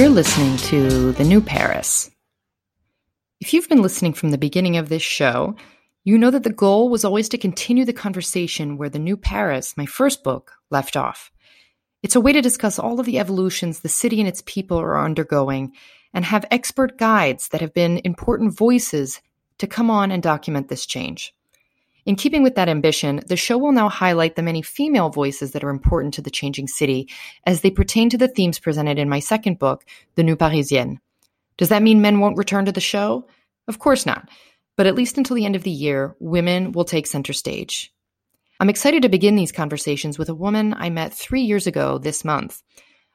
You're listening to The New Paris. If you've been listening from the beginning of this show, you know that the goal was always to continue the conversation where The New Paris, my first book, left off. It's a way to discuss all of the evolutions the city and its people are undergoing and have expert guides that have been important voices to come on and document this change. In keeping with that ambition, the show will now highlight the many female voices that are important to the changing city as they pertain to the themes presented in my second book, The New Parisienne. Does that mean men won't return to the show? Of course not. But at least until the end of the year, women will take center stage. I'm excited to begin these conversations with a woman I met three years ago this month.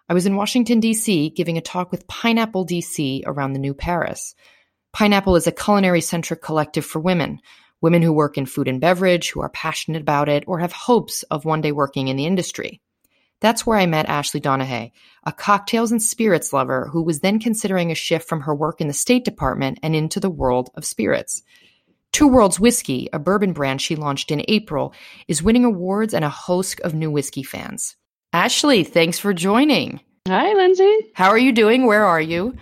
I was in Washington, D.C., giving a talk with Pineapple DC around the new Paris. Pineapple is a culinary centric collective for women women who work in food and beverage, who are passionate about it, or have hopes of one day working in the industry. That's where I met Ashley Donahey, a cocktails and spirits lover who was then considering a shift from her work in the State Department and into the world of spirits. Two Worlds Whiskey, a bourbon brand she launched in April, is winning awards and a host of new whiskey fans. Ashley, thanks for joining. Hi, Lindsay. How are you doing? Where are you?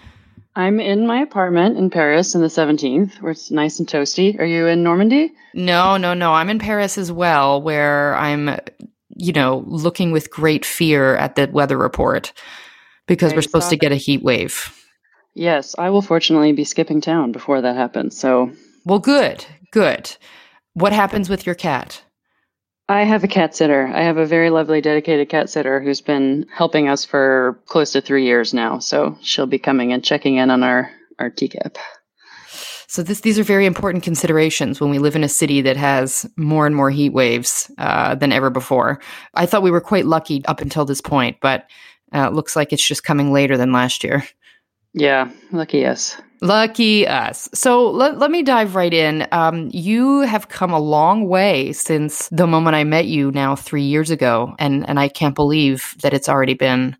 I'm in my apartment in Paris in the 17th, where it's nice and toasty. Are you in Normandy? No, no, no. I'm in Paris as well, where I'm, you know, looking with great fear at the weather report because I we're supposed to get a heat wave. Yes, I will fortunately be skipping town before that happens. So, well, good, good. What happens with your cat? I have a cat sitter. I have a very lovely, dedicated cat sitter who's been helping us for close to three years now. So she'll be coming and checking in on our our TCAP. So this, these are very important considerations when we live in a city that has more and more heat waves uh, than ever before. I thought we were quite lucky up until this point, but uh, it looks like it's just coming later than last year. Yeah, lucky us. Lucky us. So let, let me dive right in. Um, you have come a long way since the moment I met you now three years ago, and and I can't believe that it's already been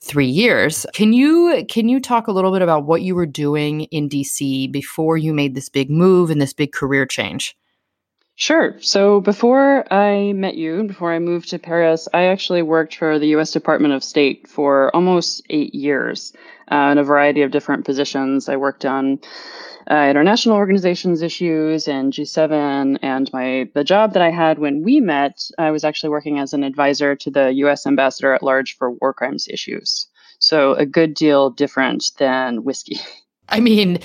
three years. Can you can you talk a little bit about what you were doing in DC before you made this big move and this big career change? Sure. So before I met you, before I moved to Paris, I actually worked for the US Department of State for almost eight years uh, in a variety of different positions. I worked on uh, international organizations issues and G7. And my the job that I had when we met, I was actually working as an advisor to the US ambassador at large for war crimes issues. So a good deal different than whiskey. I mean,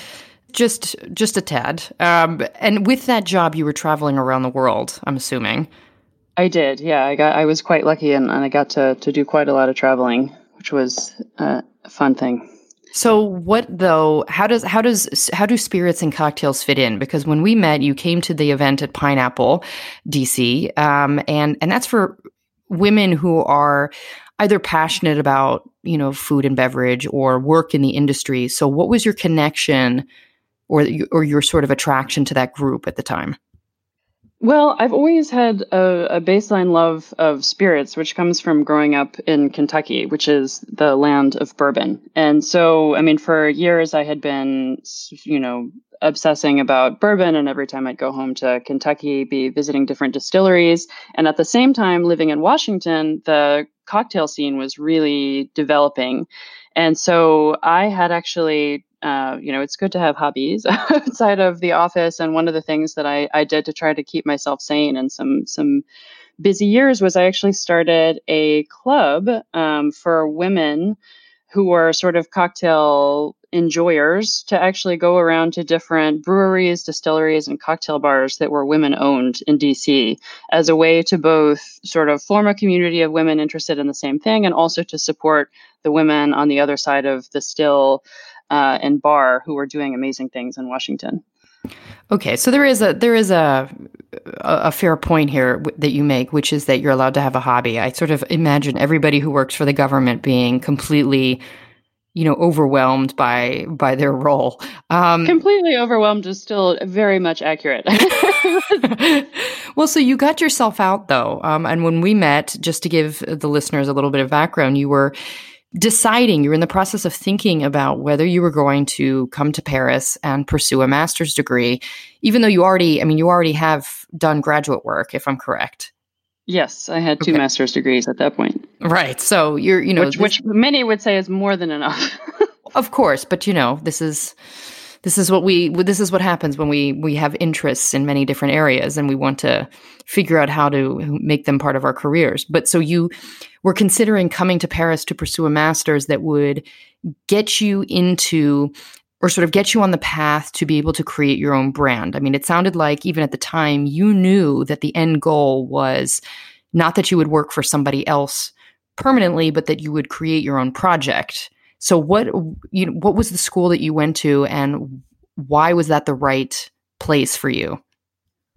just just a tad. Um, and with that job, you were traveling around the world. I'm assuming. I did. Yeah, I got. I was quite lucky, and, and I got to to do quite a lot of traveling, which was uh, a fun thing. So what though? How does how does how do spirits and cocktails fit in? Because when we met, you came to the event at Pineapple, DC, um, and and that's for women who are either passionate about you know food and beverage or work in the industry. So what was your connection? Or or your sort of attraction to that group at the time? Well, I've always had a, a, baseline love of spirits, which comes from growing up in Kentucky, which is the land of bourbon. And so, I mean, for years I had been, you know, obsessing about bourbon. And every time I'd go home to Kentucky, be visiting different distilleries. And at the same time, living in Washington, the cocktail scene was really developing. And so I had actually uh, you know, it's good to have hobbies outside of the office. And one of the things that I, I did to try to keep myself sane in some some busy years was I actually started a club um, for women who were sort of cocktail enjoyers to actually go around to different breweries, distilleries, and cocktail bars that were women owned in DC as a way to both sort of form a community of women interested in the same thing and also to support the women on the other side of the still uh, and bar, who are doing amazing things in Washington. Okay, so there is a there is a a fair point here w- that you make, which is that you're allowed to have a hobby. I sort of imagine everybody who works for the government being completely, you know, overwhelmed by by their role. Um, completely overwhelmed is still very much accurate. well, so you got yourself out though, um, and when we met, just to give the listeners a little bit of background, you were deciding, you're in the process of thinking about whether you were going to come to Paris and pursue a master's degree, even though you already, I mean, you already have done graduate work, if I'm correct. Yes, I had two okay. master's degrees at that point. Right. So you're, you know, which, this, which many would say is more than enough. of course, but you know, this is this is what we this is what happens when we we have interests in many different areas and we want to figure out how to make them part of our careers. But so you were considering coming to Paris to pursue a master's that would get you into or sort of get you on the path to be able to create your own brand. I mean, it sounded like even at the time you knew that the end goal was not that you would work for somebody else permanently, but that you would create your own project. So what you know, what was the school that you went to and why was that the right place for you?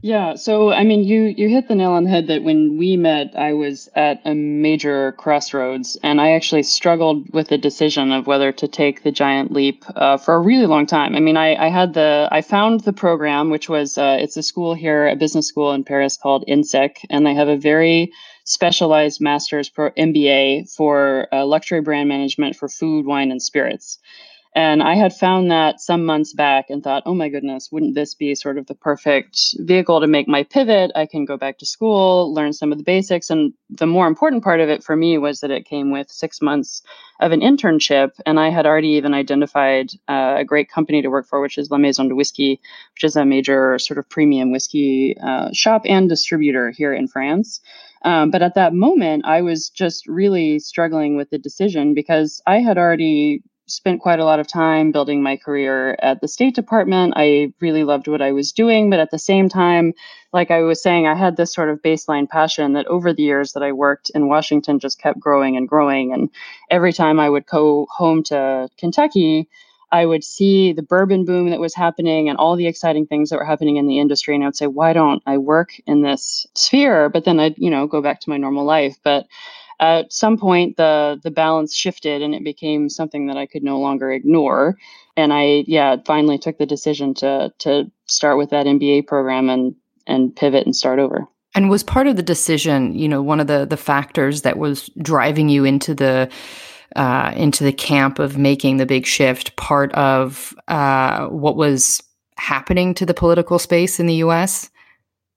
Yeah, so I mean, you you hit the nail on the head that when we met, I was at a major crossroads, and I actually struggled with the decision of whether to take the giant leap uh, for a really long time. I mean, I, I had the I found the program, which was uh, it's a school here, a business school in Paris called INSEEC, and they have a very specialized master's pro MBA for uh, luxury brand management for food, wine, and spirits. And I had found that some months back and thought, oh my goodness, wouldn't this be sort of the perfect vehicle to make my pivot? I can go back to school, learn some of the basics. And the more important part of it for me was that it came with six months of an internship. And I had already even identified uh, a great company to work for, which is La Maison du Whisky, which is a major sort of premium whiskey uh, shop and distributor here in France. Um, but at that moment, I was just really struggling with the decision because I had already spent quite a lot of time building my career at the State Department. I really loved what I was doing, but at the same time, like I was saying, I had this sort of baseline passion that over the years that I worked in Washington just kept growing and growing. And every time I would go home to Kentucky, I would see the bourbon boom that was happening and all the exciting things that were happening in the industry. And I would say, why don't I work in this sphere? But then I'd, you know, go back to my normal life. But at some point the the balance shifted and it became something that I could no longer ignore. And I yeah, finally took the decision to to start with that MBA program and and pivot and start over. And was part of the decision, you know, one of the the factors that was driving you into the uh, into the camp of making the big shift, part of uh, what was happening to the political space in the U.S.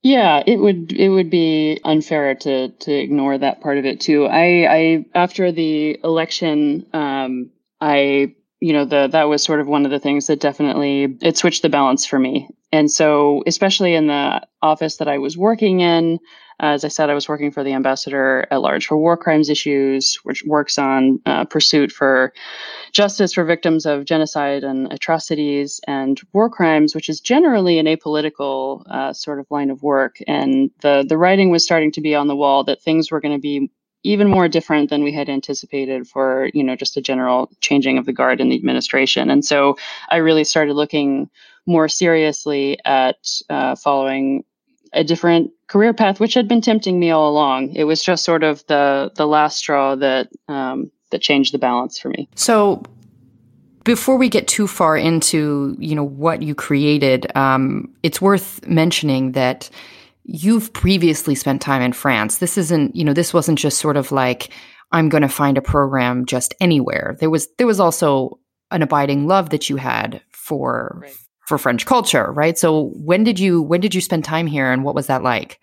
Yeah, it would it would be unfair to to ignore that part of it too. I I after the election, um, I you know the that was sort of one of the things that definitely it switched the balance for me. And so, especially in the office that I was working in, as I said, I was working for the ambassador at large for war crimes issues, which works on uh, pursuit for justice for victims of genocide and atrocities and war crimes, which is generally an apolitical uh, sort of line of work. And the the writing was starting to be on the wall that things were going to be even more different than we had anticipated for you know just a general changing of the guard in the administration. And so I really started looking more seriously at uh, following a different career path, which had been tempting me all along. It was just sort of the the last straw that um, that changed the balance for me. So, before we get too far into you know what you created, um, it's worth mentioning that you've previously spent time in France. This isn't you know this wasn't just sort of like I'm going to find a program just anywhere. There was there was also an abiding love that you had for right for French culture, right? So when did you when did you spend time here and what was that like?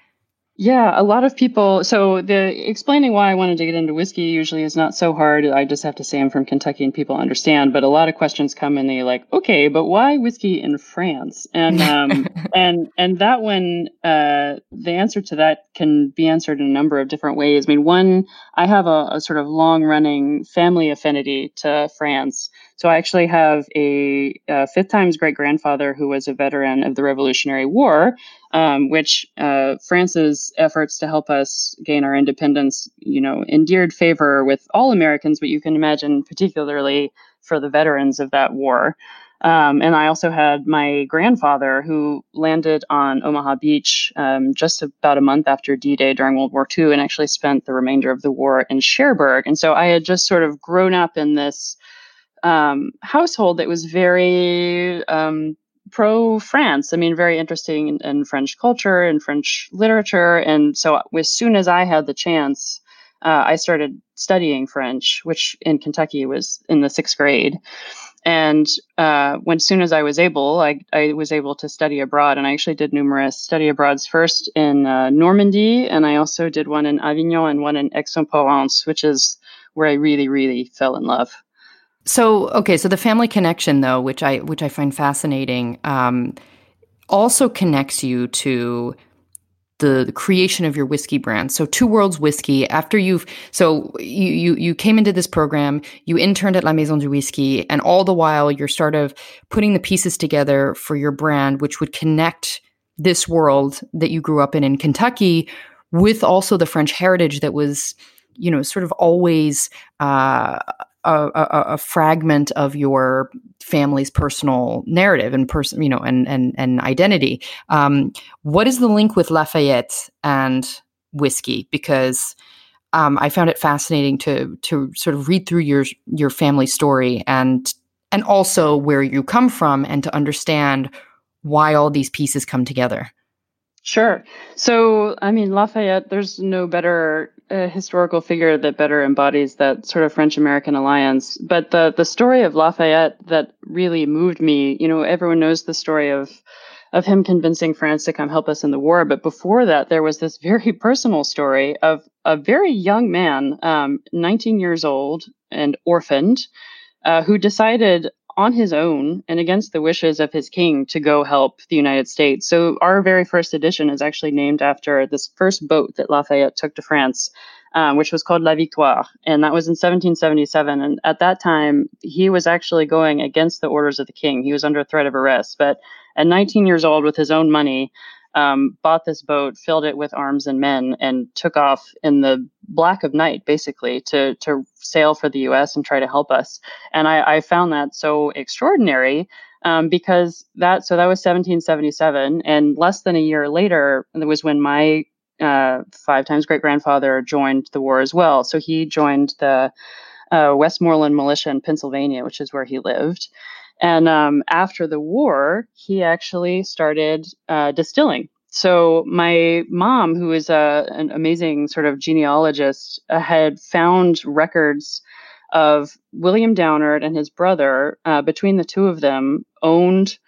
Yeah, a lot of people. So the explaining why I wanted to get into whiskey usually is not so hard. I just have to say I'm from Kentucky and people understand. But a lot of questions come and they like, okay, but why whiskey in France? And um, and and that one, uh, the answer to that can be answered in a number of different ways. I mean, one, I have a, a sort of long running family affinity to France. So I actually have a, a fifth times great grandfather who was a veteran of the Revolutionary War, um, which uh, France's efforts to help us gain our independence, you know, endeared favor with all Americans, but you can imagine particularly for the veterans of that war. Um, and I also had my grandfather who landed on Omaha Beach um, just about a month after D Day during World War II and actually spent the remainder of the war in Cherbourg. And so I had just sort of grown up in this um, household that was very um, pro France. I mean, very interesting in, in, French culture and French literature. And so, as soon as I had the chance, uh, I started studying French, which in Kentucky was in the sixth grade. And uh, when soon as I was able, I, I was able to study abroad, and I actually did numerous study abroads. First in uh, Normandy, and I also did one in Avignon and one in Aix-en-Provence, which is where I really, really fell in love. So okay, so the family connection though, which I which I find fascinating, um, also connects you to the, the, creation of your whiskey brand. So Two Worlds Whiskey, after you've so you, you you came into this program, you interned at La Maison du Whisky, and all the while you're sort of putting the pieces together for your brand, which would connect this world that you grew up in in Kentucky with also the French heritage that was, you know, sort of always uh, a, a, a, fragment of your family's personal narrative and person, you know, and and and identity. Um, what is the link with Lafayette and whiskey? Because um, I found it fascinating to to sort of read through your your family story and and also where you come from and to understand why all these pieces come together. Sure. So, I mean, Lafayette, there's no better uh, historical figure that better embodies that sort of French American alliance. But the, the story of Lafayette that really moved me, you know, everyone knows the story of, of him convincing France to come help us in the war. But before that, there was this very personal story of a very young man, um, 19 years old and orphaned, uh, who decided on his own and against the wishes of his king to go help the United States. So our very first edition is actually named after this first boat that Lafayette took to France, um, which was called La Victoire, and that was in 1777. And at that time, he was actually going against the orders of the king. He was under threat of arrest, but at 19 years old, with his own money, um, bought this boat, filled it with arms and men, and took off in the black of night, basically, to to sail for the U.S. and try to help us. And I, I found that so extraordinary um, because that so that was 1777, and less than a year later, it was when my uh, five times great grandfather joined the war as well. So he joined the uh, Westmoreland militia in Pennsylvania, which is where he lived. And um, after the war, he actually started uh, distilling. So my mom, who is a, an amazing sort of genealogist, uh, had found records of William Downard and his brother. Uh, between the two of them, owned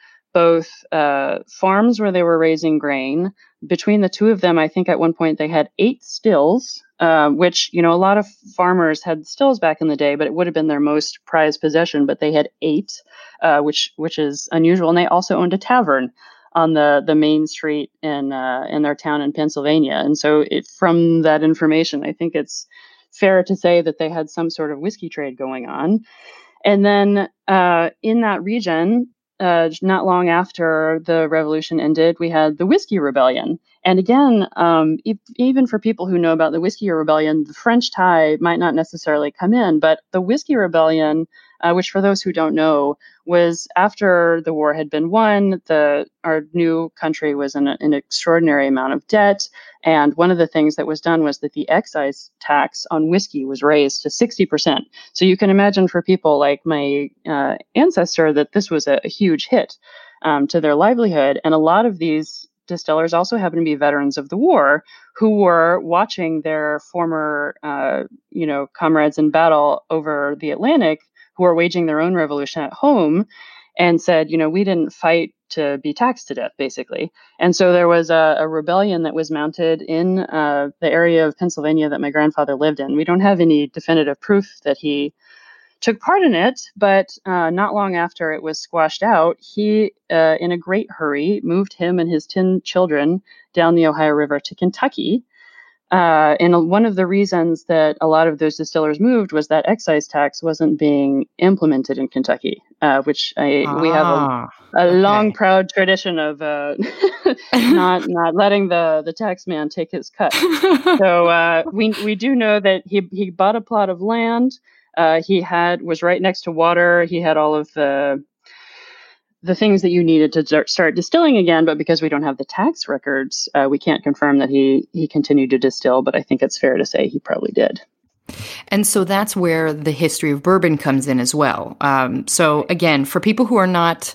both uh, farms where they were raising grain. Between the two of them, I think at one point they had eight stills um, which you know a lot of farmers had stills back in the day, but it would have been their most prized possession. But they had eight, uh, which which is unusual, and they also owned a tavern on the the main street in uh, in their town in Pennsylvania. And so, it, from that information, I think it's fair to say that they had some sort of whiskey trade going on. And then uh, in that region, uh, not long after the revolution ended, we had the Whiskey Rebellion. And again, um, e- even for people who know about the Whiskey Rebellion, the French tie might not necessarily come in, but the Whiskey Rebellion uh, which for those who don't know was after the war had been won the our new country was in a, an extraordinary amount of debt and one of the things that was done was that the excise tax on whiskey was raised to 60% so you can imagine for people like my uh, ancestor that this was a, a huge hit um, to their livelihood and a lot of these distillers also happen to be veterans of the war who were watching their former, uh, you know, comrades in battle over the Atlantic who are waging their own revolution at home and said, you know, we didn't fight to be taxed to death, basically. And so there was a, a rebellion that was mounted in uh, the area of Pennsylvania that my grandfather lived in. We don't have any definitive proof that he took part in it, but uh, not long after it was squashed out, he, uh, in a great hurry, moved him and his 10 children down the Ohio River to Kentucky uh, and one of the reasons that a lot of those distillers moved was that excise tax wasn't being implemented in Kentucky, uh, which I, ah, we have a, ah, a okay. long, proud tradition of uh, not not letting the the tax man take his cut. so uh, we we do know that he he bought a plot of land. Uh, he had was right next to water. He had all of the the things that you needed to start distilling again, but because we don't have the tax records, uh, we can't confirm that he he continued to distill. But I think it's fair to say he probably did. And so that's where the history of bourbon comes in as well. Um, so again, for people who are not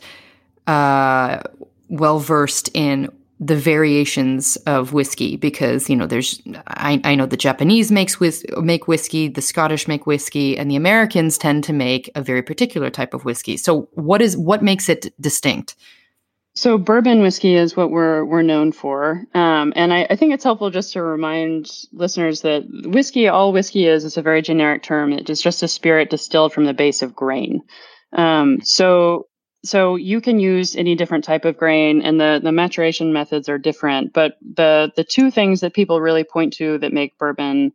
uh, well versed in the variations of whiskey because you know there's I, I know the Japanese makes whis- make whiskey, the Scottish make whiskey, and the Americans tend to make a very particular type of whiskey. So what is what makes it distinct? So bourbon whiskey is what we're we're known for, um, and I, I, think it's helpful just to remind listeners that whiskey, all whiskey is, is a very generic term. It is just a spirit distilled from the base of grain. Um, so so you can use any different type of grain, and the the maturation methods are different. But the the two things that people really point to that make bourbon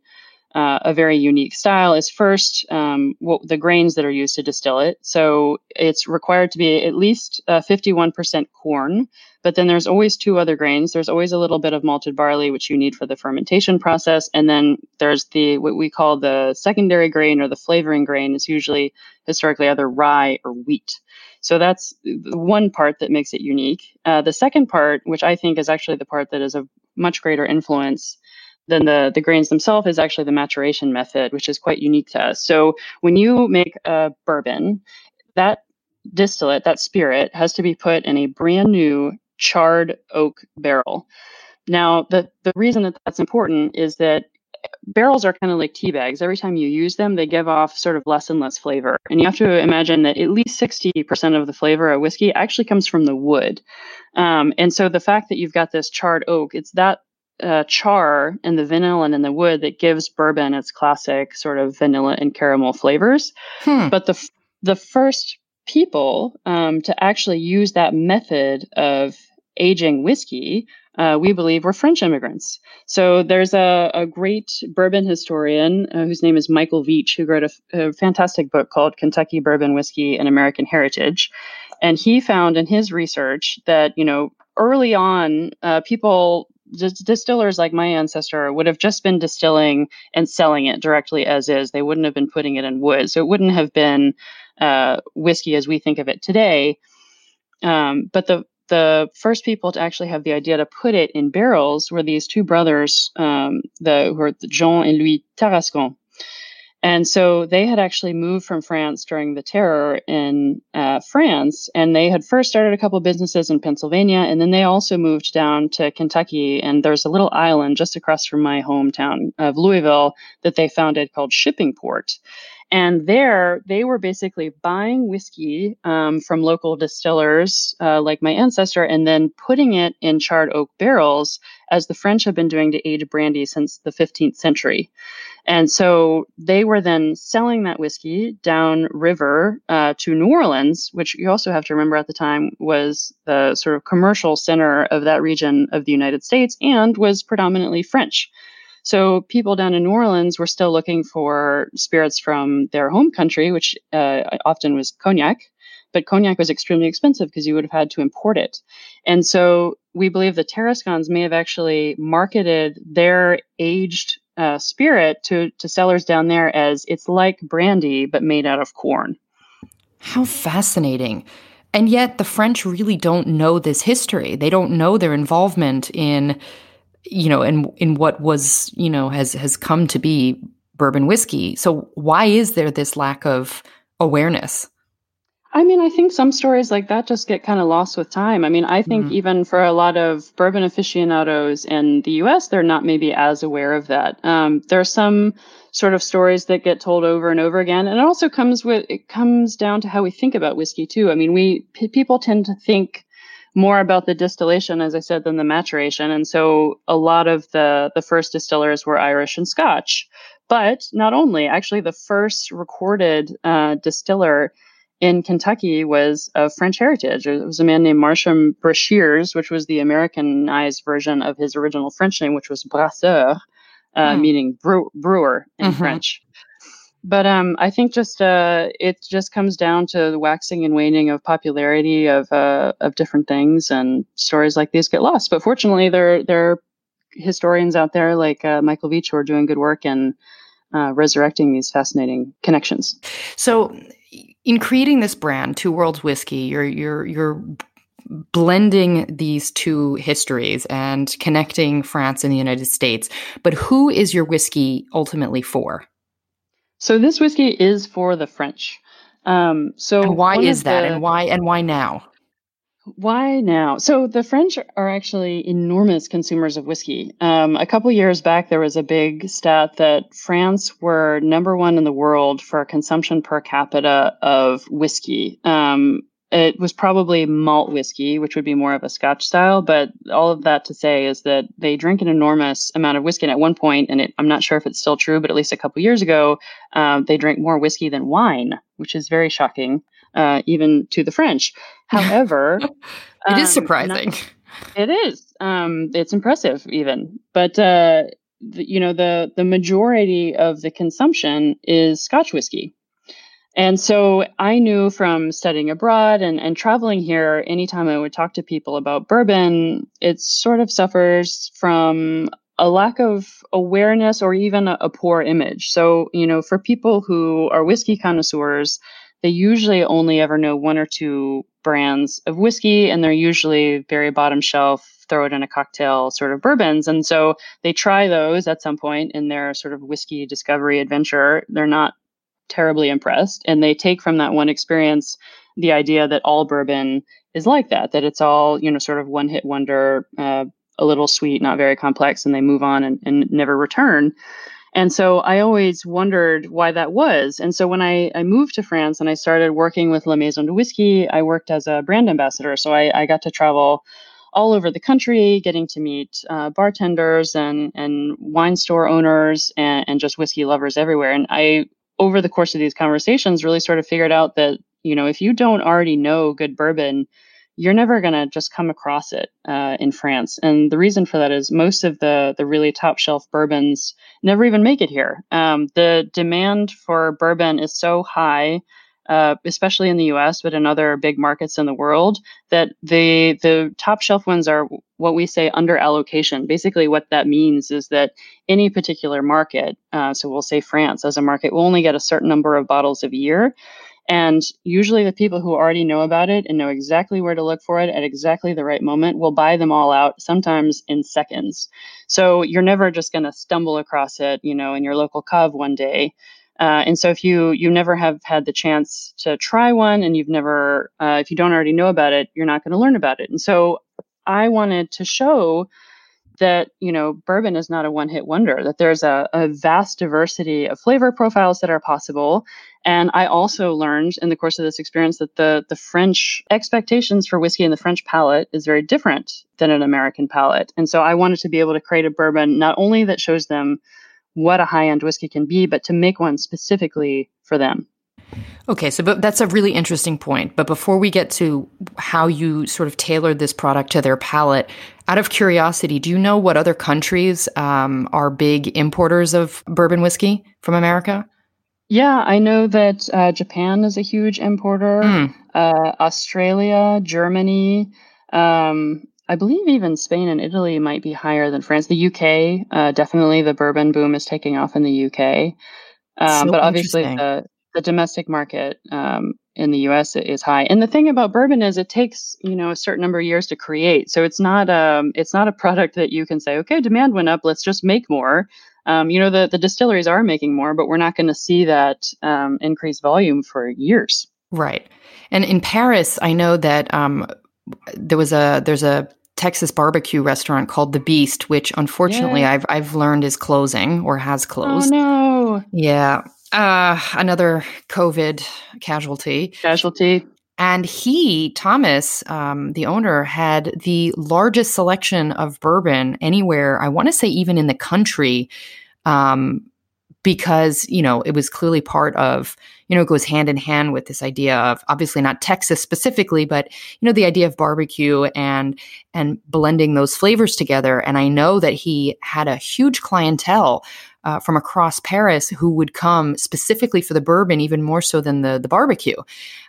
uh, a very unique style is first um, what the grains that are used to distill it. So it's required to be at least uh, 51% corn, but then there's always two other grains. There's always a little bit of malted barley, which you need for the fermentation process, and then there's the what we call the secondary grain or the flavoring grain. Is usually historically either rye or wheat. So that's one part that makes it unique. Uh, the second part, which I think is actually the part that is of much greater influence than the, the grains themselves is actually the maturation method, which is quite unique to us. So when you make a bourbon, that distillate, that spirit, has to be put in a brand new charred oak barrel. Now, the, the reason that that's important is that barrels are kind of like tea bags. Every time you use them, they give off sort of less and less flavor. And you have to imagine that at least 60% of the flavor of whiskey actually comes from the wood. Um, and so the fact that you've got this charred oak, it's that uh, char and the vanilla and the wood that gives bourbon its classic sort of vanilla and caramel flavors. Hmm. But the the first people um, to actually use that method of aging whiskey, uh, we believe, we were French immigrants. So there's a, a great bourbon historian uh, whose name is Michael Veach, who wrote a, a fantastic book called Kentucky Bourbon Whiskey and American Heritage. And he found in his research that, you know, early on, uh, people distillers like my ancestor would have just been distilling and selling it directly as is. They wouldn't have been putting it in wood. So it wouldn't have been uh, whiskey as we think of it today. Um, but the the first people to actually have the idea to put it in barrels were these two brothers, um, the who are Jean and Louis Tarascon. And so they had actually moved from France during the terror in uh, France, and they had first started a couple of businesses in Pennsylvania, and then they also moved down to Kentucky. And there's a little island just across from my hometown of Louisville that they founded called Shippingport. And there, they were basically buying whiskey um, from local distillers uh, like my ancestor and then putting it in charred oak barrels, as the French have been doing to age brandy since the 15th century. And so they were then selling that whiskey down river uh, to New Orleans, which you also have to remember at the time was the sort of commercial center of that region of the United States and was predominantly French. So people down in New Orleans were still looking for spirits from their home country, which uh, often was cognac. But cognac was extremely expensive because you would have had to import it. And so we believe the Tarascons may have actually marketed their aged uh, spirit to, to sellers down there as it's like brandy, but made out of corn. How fascinating. And yet the French really don't know this history. They don't know their involvement in you know, in in what was, you know, has has come to be bourbon whiskey. So why is there this lack of awareness? I mean, I think some stories like that just get kind of lost with time. I mean, I think mm-hmm. even for a lot of bourbon aficionados in the US, they're not maybe as aware of that. Um, there are some sort of stories that get told over and over again. And it also comes with, it comes down to how we think about whiskey too. I mean, we, p- people tend to think more about the distillation, as I said, than the maturation. And so a lot of the, the first distillers were Irish and Scotch. But not only, actually, the first recorded uh, distiller in Kentucky was of French heritage. It was a man named Marsham Brashears, which was the Americanized version of his original French name, which was Brasseur, uh, mm. meaning brew- brewer in mm-hmm. French but um, I think just uh, it just comes down to the waxing and waning of popularity of uh, of different things, and stories like these get lost. But fortunately, there there are historians out there like uh, Michael Veach who are doing good work and uh, resurrecting these fascinating connections. So, in creating this brand, Two Worlds Whiskey, you're you're you're blending these two histories and connecting France and the United States. But who is your whiskey ultimately for? So this whiskey is for the French. Um, so and why is that, the, and why and why now? Why now? So the French are actually enormous consumers of whiskey. Um, a couple years back, there was a big stat that France were number one in the world for consumption per capita of whiskey. Um, it was probably malt whiskey, which would be more of a Scotch style. But all of that to say is that they drink an enormous amount of whiskey. And at one point, and it, I'm not sure if it's still true, but at least a couple years ago, um, they drank more whiskey than wine, which is very shocking, uh, even to the French. However, it um, is surprising. Not, it is. Um, it's impressive, even. But uh, the, you know, the the majority of the consumption is Scotch whiskey. And so I knew from studying abroad and, and traveling here, anytime I would talk to people about bourbon, it sort of suffers from a lack of awareness or even a, a, poor image. So, you know, for people who are whiskey connoisseurs, they usually only ever know one or two brands of whiskey, and they're usually very bottom shelf, throw it in a cocktail sort of bourbons. And so they try those at some point in their sort of whiskey discovery adventure. They're not terribly impressed. And they take from that one experience the idea that all bourbon is like that, that it's all, you know, sort of one hit wonder, uh, a little sweet, not very complex, and they move on and, and never return. And so I always wondered why that was. And so when I, I moved to France and I started working with La Maison du Whisky, I worked as a brand ambassador. So I, I got to travel all over the country, getting to meet uh, bartenders and, and wine store owners and, and just whiskey lovers everywhere. And I over the course of these conversations really sort of figured out that you know if you don't already know good bourbon you're never going to just come across it uh, in france. And the reason for that is most of the the really top shelf bourbons never even make it here. Um, the demand for bourbon is so high uh, especially in the U.S., but in other big markets in the world, that the the top shelf ones are what we say under allocation. Basically, what that means is that any particular market, uh, so we'll say France as a market, will only get a certain number of bottles a year. And usually, the people who already know about it and know exactly where to look for it at exactly the right moment will buy them all out, sometimes in seconds. So you're never just going to stumble across it, you know, in your local cave one day. Uh, and so if you you never have had the chance to try one and you've never uh, if you don't already know about it you're not going to learn about it. And so i wanted to show that you know bourbon is not a one hit wonder that there's a, a vast diversity of flavor profiles that are possible. And i also learned in the course of this experience that the the french expectations for whiskey and the french palate is very different than an american palate. And so i wanted to be able to create a bourbon not only that shows them what a high end whiskey can be, but to make one specifically for them. Okay, so but that's a really interesting point. But before we get to how you sort of tailored this product to their palate, out of curiosity, do you know what other countries um, are big importers of bourbon whiskey from America? Yeah, I know that uh, Japan is a huge importer. Mm. Uh, Australia, Germany, um, I believe even Spain and Italy might be higher than France. The UK, uh, definitely the bourbon boom is taking off in the UK. Um, so but obviously, the, the domestic market um, in the US is high. And the thing about bourbon is it takes you know a certain number of years to create. So it's not um it's not a product that you can say, okay, demand went up, let's just make more. Um, you know the the distilleries are making more, but we're not going to see that um, increased volume for years. Right. And in Paris, I know that um, there was a there's a Texas barbecue restaurant called The Beast, which unfortunately yeah. I've I've learned is closing or has oh, closed. Oh no. Yeah. Uh, another COVID casualty. Casualty. And he, Thomas, um, the owner, had the largest selection of bourbon anywhere, I want to say even in the country, um, because, you know, it was clearly part of you know, it goes hand in hand with this idea of obviously not Texas specifically, but you know, the idea of barbecue and and blending those flavors together. And I know that he had a huge clientele uh, from across Paris who would come specifically for the bourbon, even more so than the the barbecue.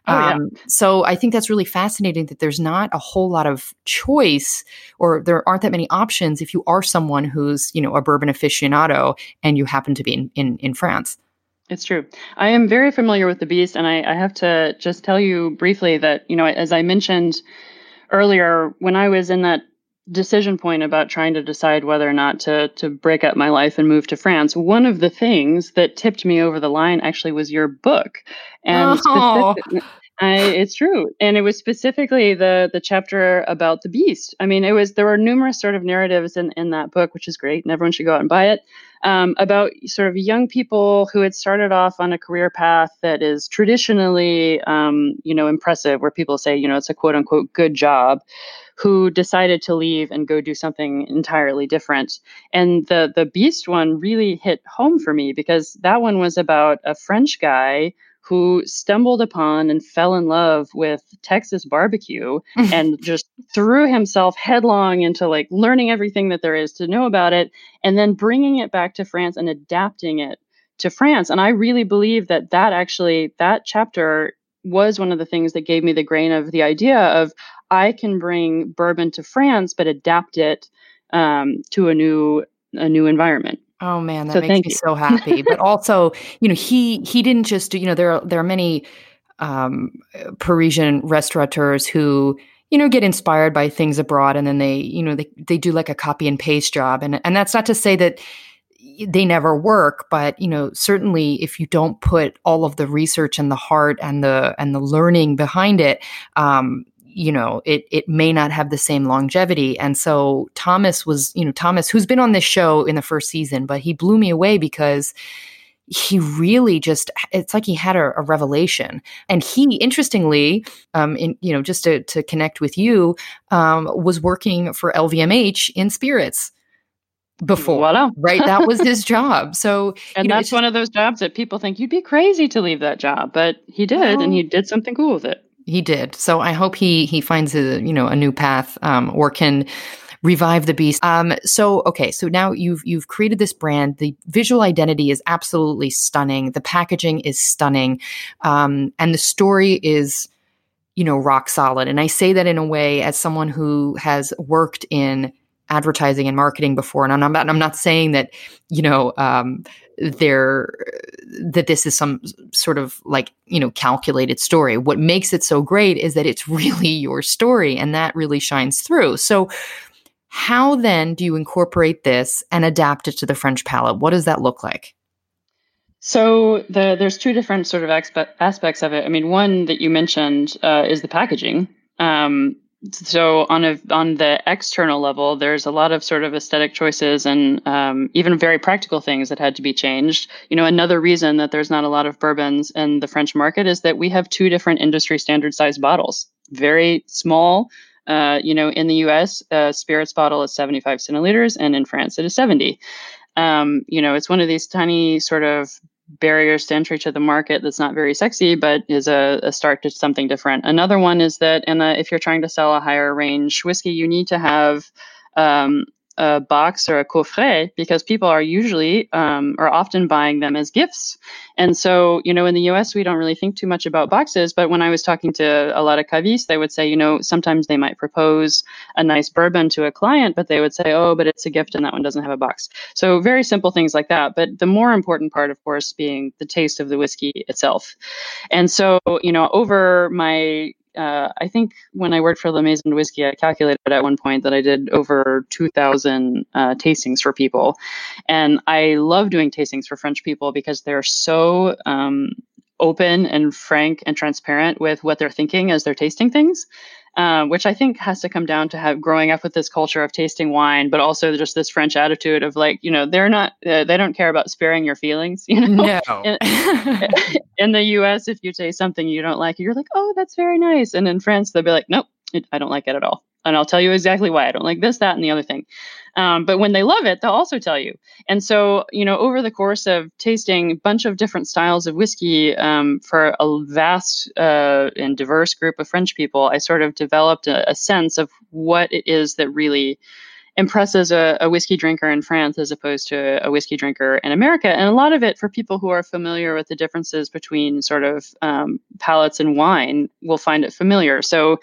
Oh, um, yeah. So I think that's really fascinating that there's not a whole lot of choice, or there aren't that many options if you are someone who's you know a bourbon aficionado and you happen to be in in, in France. It's true. I am very familiar with the beast, and I, I, have to just tell you briefly that, you know, as I mentioned earlier, when I was in that decision point about trying to decide whether or not to to break up my life and move to France, one of the things that tipped me over the line actually was your book. And oh. I, it's true, and it was specifically the the chapter about the beast. I mean, it was there were numerous sort of narratives in in that book, which is great, and everyone should go out and buy it. Um, about sort of young people who had started off on a career path that is traditionally, um, you know, impressive, where people say, you know, it's a quote unquote good job, who decided to leave and go do something entirely different. And the the beast one really hit home for me because that one was about a French guy who stumbled upon and fell in love with Texas barbecue and just threw himself headlong into like learning everything that there is to know about it and then bringing it back to France and adapting it to France. And I really believe that that actually, that chapter was one of the things that gave me the grain of the idea of I can bring bourbon to France, but adapt it um, to a new a new environment. Oh man, that so makes me you. so happy. but also, you know, he he didn't just do, you know, there are there are many um, Parisian restaurateurs who you know get inspired by things abroad and then they you know they they do like a copy and paste job and and that's not to say that they never work but you know certainly if you don't put all of the research and the heart and the and the learning behind it um, you know it it may not have the same longevity. And so thomas was you know thomas who's been on this show in the first season but he blew me away because he really just it's like he had a, a revelation. And he interestingly um in you know just to, to connect with you um was working for lvmh in spirits before Voila. right? That was his job. So and know, that's one of those jobs that people think you'd be crazy to leave that job but he did and he did something cool with it he did. So I hope he he finds a you know a new path um, or can revive the beast. Um, so okay, so now you've you've created this brand. The visual identity is absolutely stunning. The packaging is stunning, um, and the story is you know rock solid. And I say that in a way as someone who has worked in advertising and marketing before, and I'm not I'm not saying that you know um, there that this is some sort of like you know calculated story what makes it so great is that it's really your story and that really shines through so how then do you incorporate this and adapt it to the french palate what does that look like so the, there's two different sort of expe- aspects of it. I mean, one that you mentioned uh, is the packaging. Um, so on a on the external level, there's a lot of sort of aesthetic choices and um, even very practical things that had to be changed. You know, another reason that there's not a lot of bourbons in the French market is that we have two different industry standard size bottles, very small. Uh, you know, in the U.S., a spirits bottle is 75 centiliters, and in France, it is 70. Um, you know, it's one of these tiny sort of barriers to entry to the market that's not very sexy, but is a, a start to something different. Another one is that, and if you're trying to sell a higher range whiskey, you need to have um, a box or a coffret because people are usually um, often buying them as gifts. And so, you know, in the US, we don't really think too much about boxes. But when I was talking to a lot of cavistes, they would say, you know, sometimes they might propose a nice bourbon to a client, but they would say, oh, but it's a gift and that one doesn't have a box. So, very simple things like that. But the more important part, of course, being the taste of the whiskey itself. And so, you know, over my uh, I think when I worked for La Maison Whiskey, I calculated at one point that I did over 2,000 uh, tastings for people. And I love doing tastings for French people because they're so um, open and frank and transparent with what they're thinking as they're tasting things. Uh, which I think has to come down to have growing up with this culture of tasting wine, but also just this French attitude of like, you know, they're not, uh, they don't care about sparing your feelings. You know, no. in, in, the U.S., if you taste something you don't like, you're like, oh, that's very nice, and in France, they'll be like, nope, it, I don't like it at all and I'll tell you exactly why I don't like this, that, and the other thing. Um, but when they love it, they'll also tell you. And so, you know, over the course of tasting a bunch of different styles of whiskey um, for a vast uh, and diverse group of French people, I sort of developed a, a sense of what it is that really impresses a, a, whiskey drinker in France as opposed to a whiskey drinker in America. And a lot of it, for people who are familiar with the differences between sort of um, palates and wine, will find it familiar. So,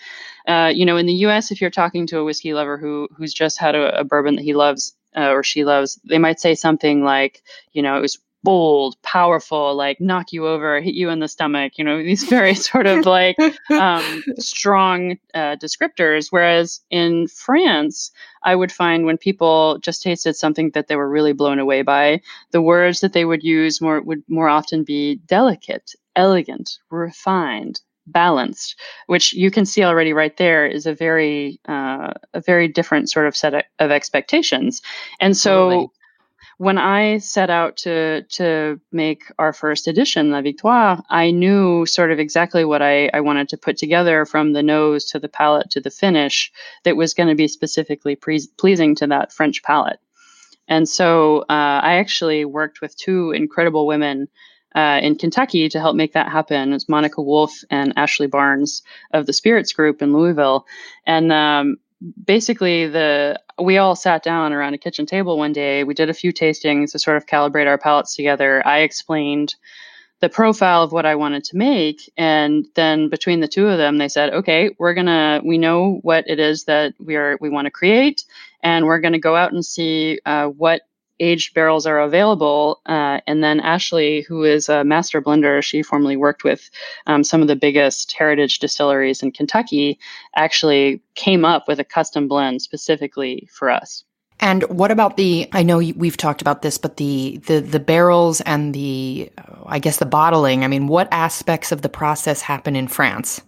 uh, you know, in the U.S., if you're talking to a whiskey lover who who's just had a, a bourbon that he loves uh, or she loves, they might say something like, you know, it was bold, powerful, like knock you over, hit you in the stomach, you know, these very sort of like um, strong uh, descriptors. Whereas in France, I would find when people just tasted something that they were really blown away by, the words that they would use more would more often be delicate, elegant, refined, balanced, which you can see already right there is a very uh, a very different sort of set of expectations. And so. When I set out to to make our first edition, La Victoire, I knew sort of exactly what I, I wanted to put together from the nose to the palate to the finish that was going to be specifically pre- pleasing to that French palate. And so uh, I actually worked with two incredible women uh, in Kentucky to help make that happen. It's Monica Wolf and Ashley Barnes of the Spirits Group in Louisville, and um, basically the we all sat down around a kitchen table one day. We did a few tastings to sort of calibrate our palates together. I explained the profile of what I wanted to make. And then between the two of them, they said, okay, we're going to, we know what it is that we are, we want to create. And we're going to go out and see uh, what aged barrels are available. Uh, and then Ashley, who is a master blender, she formerly worked with um, some of the biggest heritage distilleries in Kentucky, actually came up with a custom blend specifically for us. And what about the? I know we've talked about this, but the the the barrels and the, I guess the bottling. I mean, what aspects of the process happen in France?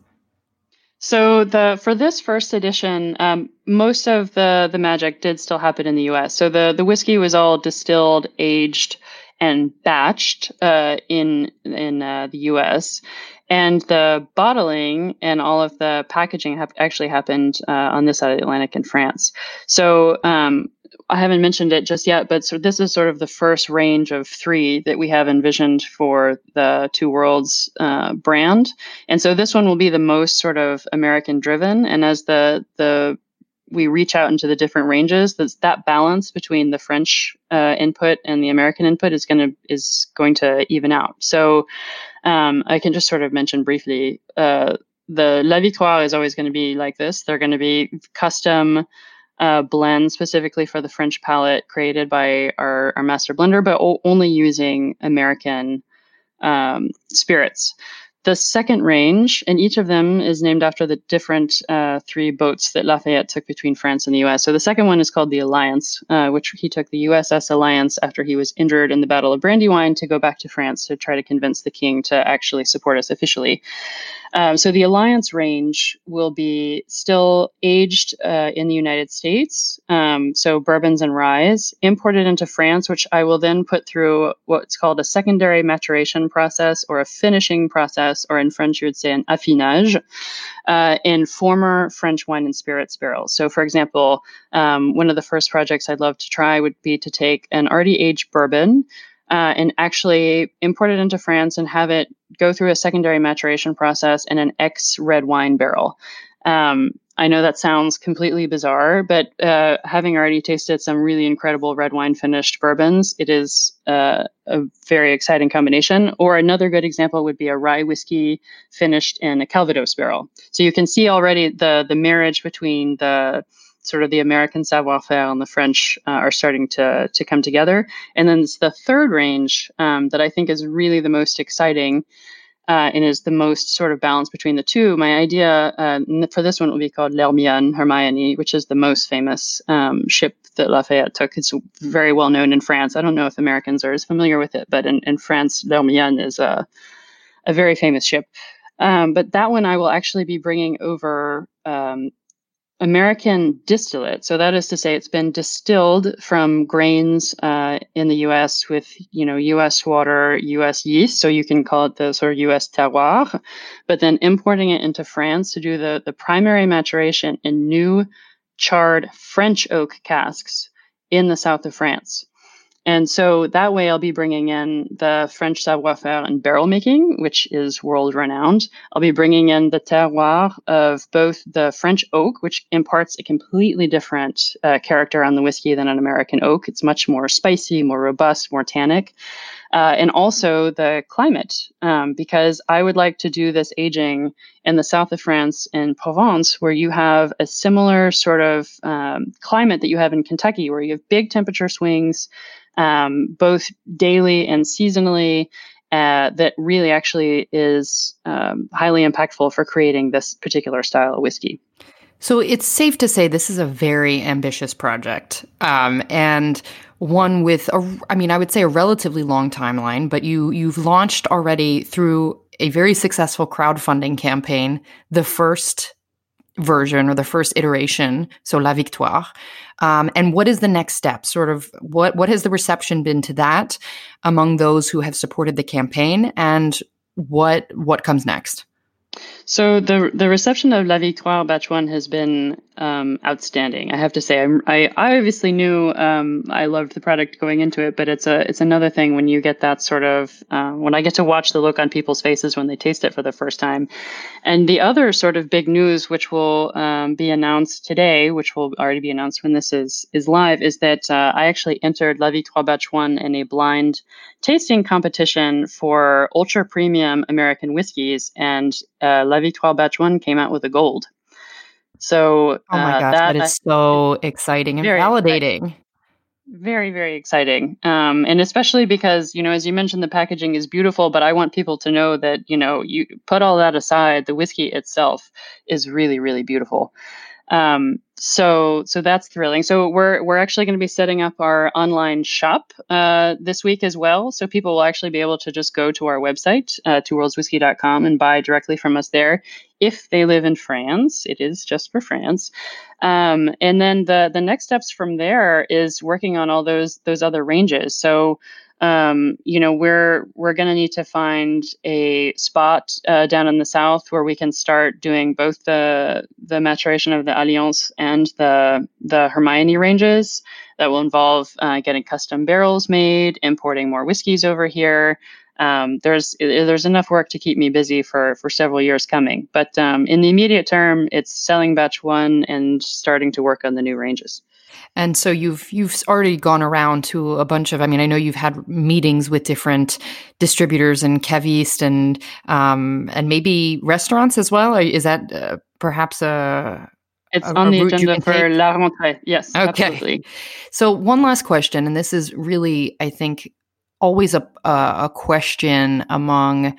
So the for this first edition, um, most of the the magic did still happen in the U.S. So the the whiskey was all distilled, aged, and batched uh, in in uh, the U.S. And the bottling and all of the packaging have actually happened uh, on this side of the Atlantic in France. So um, I haven't mentioned it just yet, but so this is sort of the first range of three that we have envisioned for the Two Worlds uh, brand, and so this one will be the most sort of American driven. And as the the we reach out into the different ranges, that that balance between the French uh, input and the American input is going to is going to even out. So um, I can just sort of mention briefly. Uh, the La Victoire is always going to be like this. They're going to be custom uh, blend specifically for the French palate created by our, our master blender, but o- only using American um, spirits. The second range, and each of them is named after the different uh, three boats that Lafayette took between France and the US. So the second one is called the Alliance, uh, which he took the USS Alliance after he was injured in the Battle of Brandywine to go back to France to try to convince the king to actually support us officially. Um, so the Alliance range will be still aged uh, in the United States, um, so bourbons and rye, imported into France, which I will then put through what's called a secondary maturation process or a finishing process, or in French you would say an affinage, uh, in former French wine and spirits barrels. So, for example, um, one of the first projects I'd love to try would be to take an already aged bourbon uh, and actually import it into France and have it go through a secondary maturation process in an ex red wine barrel. Um, I know that sounds completely bizarre, but uh, having already tasted some really incredible red wine finished bourbons, it is uh, a very exciting combination. Or another good example would be a rye whiskey finished in a Calvados barrel. So you can see already the the marriage between the sort of the American savoir-faire and the French uh, are starting to to come together. And then it's the third range um, that I think is really the most exciting. Uh, and is the most sort of balance between the two. My idea uh, for this one will be called L'Hermione Hermione, which is the most famous um, ship that Lafayette took. It's very well known in France. I don't know if Americans are as familiar with it, but in, in France, L'Hermione is a, a very famous ship. Um, but that one I will actually be bringing over um, American distillate. So that is to say, it's been distilled from grains uh, in the U.S. with you know U.S. water, U.S. yeast. So you can call it the sort of U.S. terroir, but then importing it into France to do the the primary maturation in new charred French oak casks in the south of France. And so that way, I'll be bringing in the French savoir faire in barrel making, which is world renowned. I'll be bringing in the terroir of both the French oak, which imparts a completely different uh, character on the whiskey than an American oak. It's much more spicy, more robust, more tannic. Uh, and also the climate, um, because I would like to do this aging in the south of France in Provence, where you have a similar sort of um, climate that you have in Kentucky, where you have big temperature swings um, both daily and seasonally. Uh, that really actually is um, highly impactful for creating this particular style of whiskey. So it's safe to say this is a very ambitious project, um, and one with a, I mean, I would say a relatively long timeline. But you you've launched already through a very successful crowdfunding campaign, the first version or the first iteration, so La Victoire. Um, and what is the next step? Sort of what what has the reception been to that among those who have supported the campaign, and what what comes next? So the the reception of La Victoire Batch One has been um, outstanding. I have to say, i I obviously knew um, I loved the product going into it, but it's a it's another thing when you get that sort of uh, when I get to watch the look on people's faces when they taste it for the first time. And the other sort of big news, which will um, be announced today, which will already be announced when this is is live, is that uh, I actually entered La Victoire Batch One in a blind tasting competition for ultra premium American whiskeys, and uh, La Victoire Batch One came out with a gold. So, oh my uh, gosh, that, that is so exciting and validating. Exciting. Very, very exciting. Um, and especially because, you know, as you mentioned, the packaging is beautiful, but I want people to know that, you know, you put all that aside, the whiskey itself is really, really beautiful. Um, so so that's thrilling. So we're we're actually going to be setting up our online shop uh, this week as well. So people will actually be able to just go to our website, uh, twoworldswhiskey.com, and buy directly from us there. If they live in France, it is just for France. Um, and then the the next steps from there is working on all those those other ranges. So um, you know, we're we're going to need to find a spot uh, down in the south where we can start doing both the the maturation of the Alliance and the the Hermione ranges. That will involve uh, getting custom barrels made, importing more whiskeys over here. Um, there's there's enough work to keep me busy for for several years coming. But um, in the immediate term, it's selling batch one and starting to work on the new ranges. And so you've you've already gone around to a bunch of. I mean, I know you've had meetings with different distributors and caviste and um, and maybe restaurants as well. Is that uh, perhaps a it's a, on the agenda for La Rentrée. Yes. Okay. Absolutely. So one last question, and this is really, I think, always a a question among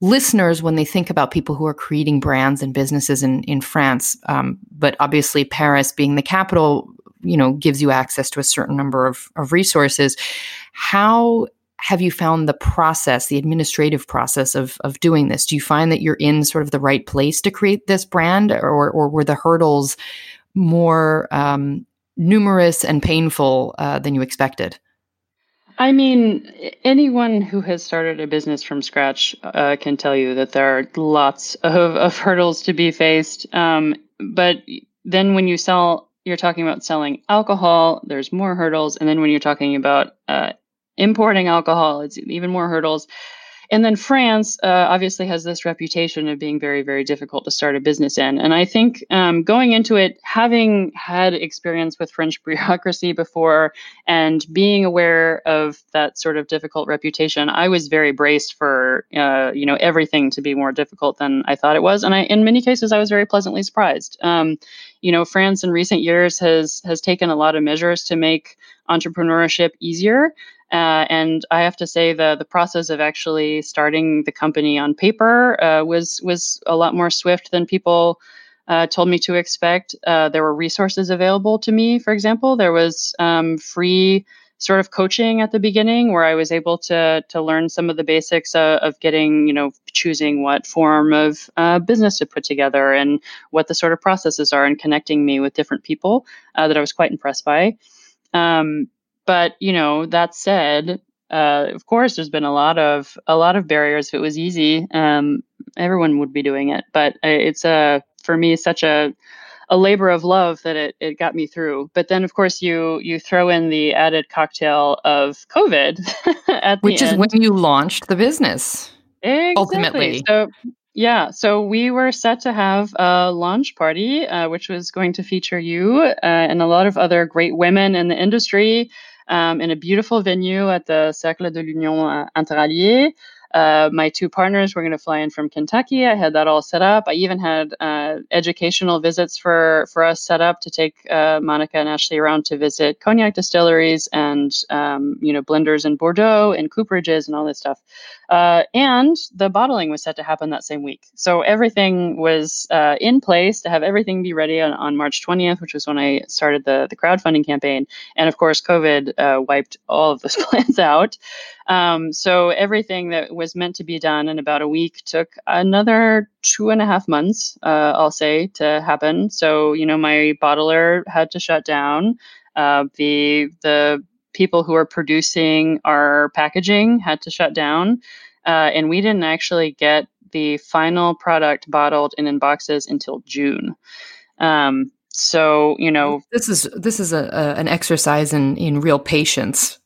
listeners when they think about people who are creating brands and businesses in in France. Um, but obviously, Paris being the capital you know gives you access to a certain number of, of resources how have you found the process the administrative process of of doing this do you find that you're in sort of the right place to create this brand or or were the hurdles more um, numerous and painful uh, than you expected I mean, anyone who has started a business from scratch uh, can tell you that there are lots of, of hurdles to be faced. Um, but then when you sell you're talking about selling alcohol, there's more hurdles. And then when you're talking about uh, importing alcohol, it's even more hurdles. And then France uh, obviously has this reputation of being very, very difficult to start a business in. And I think um, going into it, having had experience with French bureaucracy before and being aware of that sort of difficult reputation, I was very braced for uh, you know everything to be more difficult than I thought it was. And I, in many cases, I was very pleasantly surprised. Um, you know, France in recent years has has taken a lot of measures to make entrepreneurship easier. Uh, and I have to say the the process of actually starting the company on paper uh, was was a lot more swift than people uh, told me to expect. Uh, there were resources available to me. For example, there was um, free sort of coaching at the beginning where I was able to to learn some of the basics of, of getting you know choosing what form of uh, business to put together and what the sort of processes are and connecting me with different people uh, that I was quite impressed by. Um, but you know, that said, uh, of course, there's been a lot of a lot of barriers. If it was easy, um, everyone would be doing it. But uh, it's a for me such a a labor of love that it, it got me through. But then, of course, you you throw in the added cocktail of COVID, which is when you launched the business. Exactly. Ultimately, so yeah, so we were set to have a launch party, uh, which was going to feature you uh, and a lot of other great women in the industry um, in a beautiful venue at the Cercle de l'Union uh, Interalliée. Uh, my two partners were going to fly in from Kentucky. I had that all set up. I even had uh, educational visits for for us set up to take uh, Monica and Ashley around to visit cognac distilleries and um, you know blenders in Bordeaux and cooperages and all this stuff. Uh, and the bottling was set to happen that same week. So everything was uh, in place to have everything be ready on, on, March 20th, which was when I started the, the crowdfunding campaign. And of course, COVID uh, wiped all of those plans out. Um, so everything that was meant to be done in about a week took another two and a half months, uh, I'll say, to happen. So, you know, my bottler had to shut down. Uh, the the people who are producing our packaging had to shut down, uh, and we didn't actually get the final product bottled and in boxes until June. Um, so you know, this is this is a, a, an exercise in in real patience.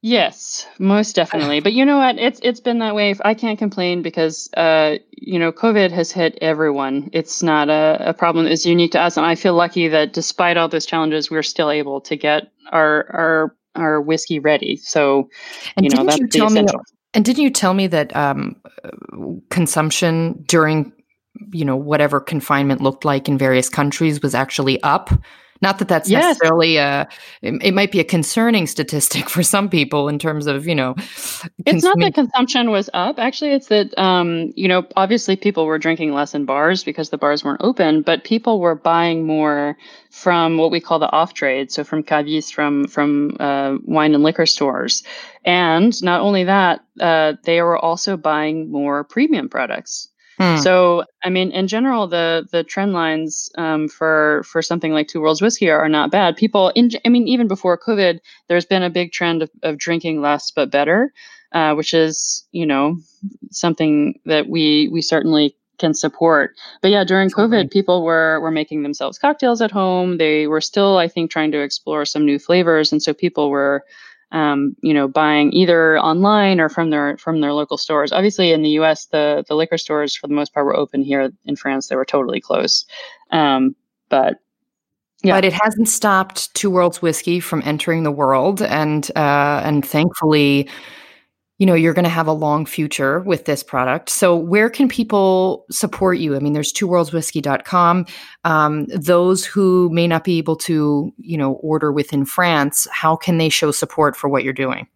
Yes, most definitely. But you know what? It's it's been that way. I can't complain because uh, you know, COVID has hit everyone. It's not a, a problem that's unique to us, and I feel lucky that despite all those challenges, we're still able to get our our our whiskey ready. So, and you know, that's you the essential. Me, and didn't you tell me that um, consumption during you know whatever confinement looked like in various countries was actually up not that that's yes. necessarily a it, it, might be a concerning statistic for some people in terms of you know it's not that consumption was up. Actually it's that um, you know obviously people were drinking less in bars because the bars weren't open but people were buying more from what we call the off trade. So from cavistes from from uh, wine and liquor stores. And not only that uh, they were also buying more premium products Hmm. So, I mean, in general, the the trend lines um, for for something like Two Worlds whiskey are, are, not bad. People, in, I mean, even before COVID, there's been a big trend of, of drinking less but better, uh, which is you know something that we we certainly can support. But yeah, during COVID, people were were making themselves cocktails at home. They were still, I think, trying to explore some new flavors, and so people were um, you know, buying either online or from their from their local stores. Obviously, in the U.S., the the liquor stores for the most part were open. Here in France, they were totally closed. Um, but yeah. But it hasn't stopped Two Worlds whiskey from entering the world, and uh, and thankfully, you know you're going to have a long future with this product. So where can people support you? I mean there's twoworldswhiskey.com um, those who may not be able to you know order within france how can they show support for what you're doing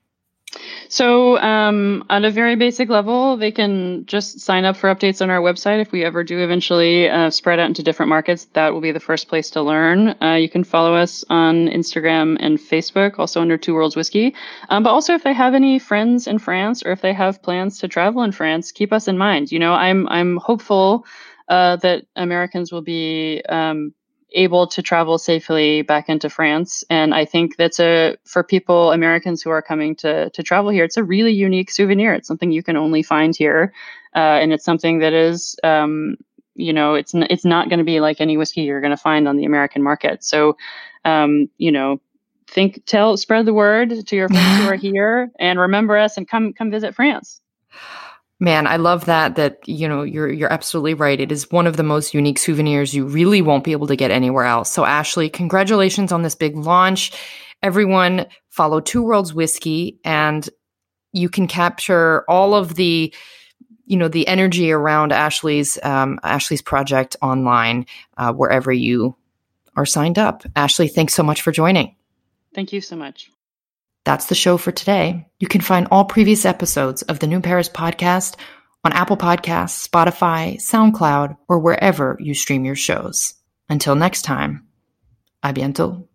so, um, at a very basic level, they can just sign up for updates on our website. If we ever do eventually uh, spread out into different markets, that will be the first place to learn. Uh, you can follow us on Instagram and Facebook, also under Two Worlds Whiskey. Um, but also, if they have any friends in France or if they have plans to travel in France, keep us in mind. You know, I'm I'm hopeful uh, that Americans will be um, able to travel safely back into France. And I think that's a for people Americans who are coming to to travel here, it's a really unique souvenir. It's something you can only find here, uh, and it's something that is. Um, you know, it's n- it's not going to be like any whiskey you're going to find on the American market. So, um, you know, think, tell, spread the word to your friends who are here, and remember us, and come come visit France. Man, I love that that you know you're you're absolutely right. It is one of the most unique souvenirs you really won't be able to get anywhere else. So Ashley, congratulations on this big launch. Everyone follow Two Worlds Whiskey and you can capture all of the you know the energy around Ashley's um, Ashley's project online uh, wherever you are signed up. Ashley, thanks so much for joining. Thank you so much. That's the show for today. You can find all previous episodes of the New Paris podcast on Apple Podcasts, Spotify, SoundCloud, or wherever you stream your shows. Until next time, a bientôt.